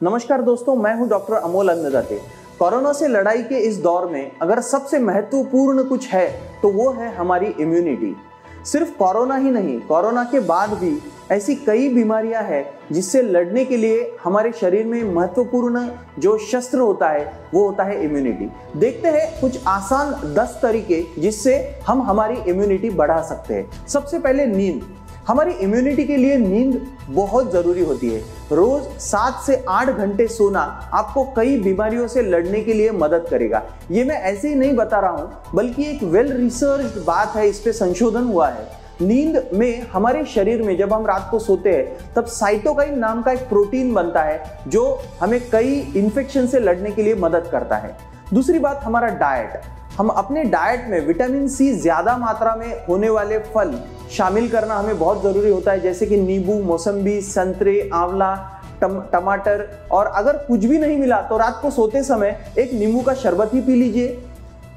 नमस्कार दोस्तों, मैं हूँ डॉक्टर अमोल अन्नदाते। कोरोना से लड़ाई के इस दौर में अगर सबसे महत्वपूर्ण कुछ है तो वो है हमारी इम्यूनिटी सिर्फ़ कोरोना ही नहीं, कोरोना के बाद भी ऐसी कई बीमारियाँ हैं, जिससे लड़ने के लिए हमारे शरीर में महत्वपूर्ण जो शस्त्र होता है, वो होता है इम्यूनिटी देखते हैं कुछ आसान 10 तरीके जिससे हम हमारी इम्यूनिटी बढ़ा सकते हैं। सबसे पहले नींद। हमारी इम्यूनिटी के लिए नींद बहुत ज़रूरी होती है। रोज सात से आठ घंटे सोना आपको कई बीमारियों से लड़ने के लिए मदद करेगा। ये मैं ऐसे ही नहीं बता रहा हूँ, बल्कि एक वेल रिसर्च बात है, इस पे संशोधन हुआ है। नींद में हमारे शरीर में जब हम रात को सोते हैं, तब साइटोकाइन नाम का एक प्रोटीन बनता है, जो हमें कई इन्फेक्शन से लड़ने के लिए मदद करता है। दूसरी बात हमारा डाइट हम अपने डाइट में विटामिन सी ज़्यादा मात्रा में होने वाले फल शामिल करना हमें बहुत ज़रूरी होता है जैसे कि नींबू मौसम्बी संतरे आंवला टम, टमाटर और अगर कुछ भी नहीं मिला तो रात को सोते समय एक नींबू का शरबत ही पी लीजिए।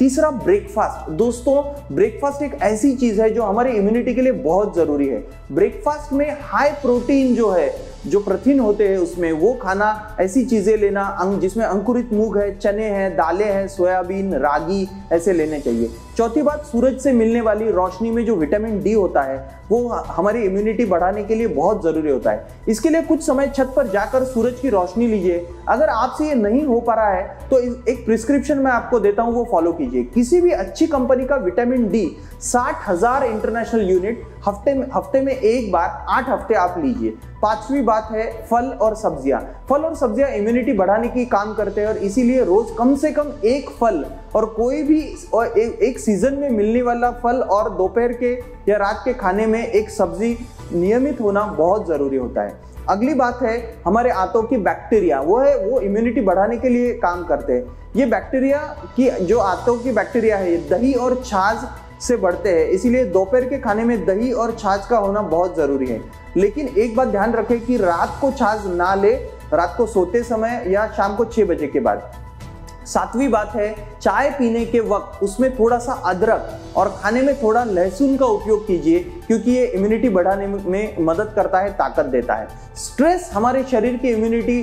तीसरा ब्रेकफास्ट दोस्तों ब्रेकफास्ट एक ऐसी चीज़ है जो हमारे इम्यूनिटी के लिए बहुत ज़रूरी है। ब्रेकफास्ट में हाई प्रोटीन जो है, जो प्रथिन होते हैं उसमें, वो खाना, ऐसी चीज़ें लेना जिसमें अंकुरित मूंग है, चने हैं, दालें हैं, सोयाबीन, रागी, ऐसे लेने चाहिए। चौथी बात सूरज से मिलने वाली रोशनी में जो विटामिन डी होता है वो हमारी इम्यूनिटी बढ़ाने के लिए बहुत ज़रूरी होता है। इसके लिए कुछ समय छत पर जाकर सूरज की रोशनी लीजिए। अगर आपसे ये नहीं हो पा रहा है तो एक प्रिस्क्रिप्शन मैं आपको देता हूँ वो फॉलो कीजिए। किसी भी अच्छी कंपनी का विटामिन डी साठ हज़ार इंटरनेशनल यूनिट हफ़्ते में हफ़्ते में एक बार आठ हफ़्ते आप लीजिए। पांचवी बात है फल और सब्ज़ियाँ। फल और सब्ज़ियाँ इम्यूनिटी बढ़ाने की काम करते हैं और इसीलिए रोज कम से कम एक फल और कोई भी और एक, एक सीज़न में मिलने वाला फल और दोपहर के या रात के खाने में एक सब्ज़ी नियमित होना बहुत ज़रूरी होता है। अगली बात है, हमारे आंतों की बैक्टीरिया, वो है, वो इम्यूनिटी बढ़ाने के लिए काम करते हैं। ये बैक्टीरिया की, जो आंतों की बैक्टीरिया है, ये दही और छाछ से बढ़ते हैं, इसीलिए दोपहर के खाने में दही और छाछ का होना बहुत ज़रूरी है। लेकिन एक बात ध्यान रखें कि रात को छाछ ना ले, रात को सोते समय या शाम को छह बजे के बाद। सातवीं बात है, चाय पीने के वक्त उसमें थोड़ा सा अदरक और खाने में थोड़ा लहसुन का उपयोग कीजिए, क्योंकि ये इम्यूनिटी बढ़ाने में मदद करता है, ताकत देता है। स्ट्रेस हमारे शरीर की इम्यूनिटी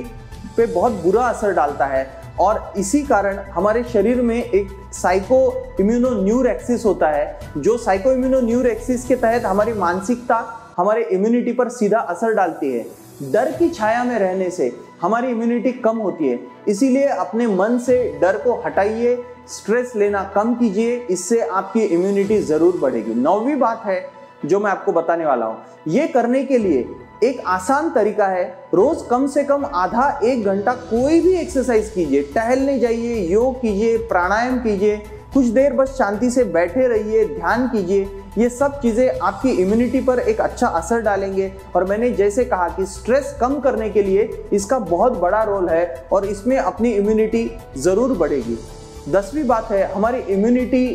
पे बहुत बुरा असर डालता है और इसी कारण हमारे शरीर में एक साइको इम्यूनो न्यूर एक्सिस होता है, जो साइको इम्यूनो न्यूर एक्सिस के तहत हमारी मानसिकता, हमारे इम्यूनिटी पर सीधा असर डालती है। डर की छाया में रहने से हमारी इम्यूनिटी कम होती है। इसीलिए अपने मन से डर को हटाइए स्ट्रेस लेना कम कीजिए, इससे आपकी इम्यूनिटी ज़रूर बढ़ेगी। नौवीं बात है जो मैं आपको बताने वाला हूँ। ये करने के लिए एक आसान तरीका है, रोज कम से कम आधा एक घंटा कोई भी एक्सरसाइज कीजिए। टहलने जाइए, योग कीजिए, प्राणायाम कीजिए, कुछ देर बस शांति से बैठे रहिए, ध्यान कीजिए। ये सब चीज़ें आपकी इम्यूनिटी पर एक अच्छा असर डालेंगे। और मैंने जैसे कहा कि स्ट्रेस कम करने के लिए इसका बहुत बड़ा रोल है और इसमें अपनी इम्यूनिटी ज़रूर बढ़ेगी। दसवीं बात है, हमारी इम्यूनिटी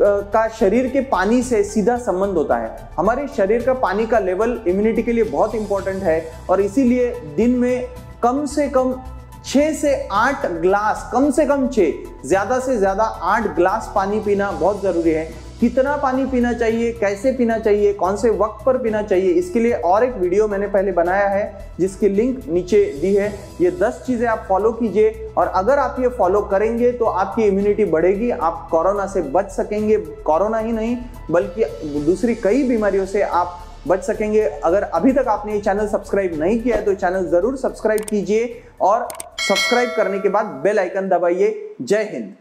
का शरीर के पानी से सीधा संबंध होता है। हमारे शरीर का पानी का लेवल इम्यूनिटी के लिए बहुत इंपॉर्टेंट है और इसीलिए दिन में कम से कम छह से आठ ग्लास, कम से कम छह, ज़्यादा से ज़्यादा आठ ग्लास पानी पीना बहुत ज़रूरी है। कितना पानी पीना चाहिए, कैसे पीना चाहिए, कौन से वक्त पर पीना चाहिए, इसके लिए और एक वीडियो मैंने पहले बनाया है, जिसकी लिंक नीचे दी है। ये दस चीज़ें आप फॉलो कीजिए और अगर आप ये फॉलो करेंगे तो आपकी इम्यूनिटी बढ़ेगी, आप कोरोना से बच सकेंगे। कोरोना ही नहीं, बल्कि दूसरी कई बीमारियों से आप बच सकेंगे। अगर अभी तक आपने ये चैनल सब्सक्राइब नहीं किया है तो चैनल ज़रूर सब्सक्राइब कीजिए और सब्सक्राइब करने के बाद बेल आइकन दबाइए। जय हिंद।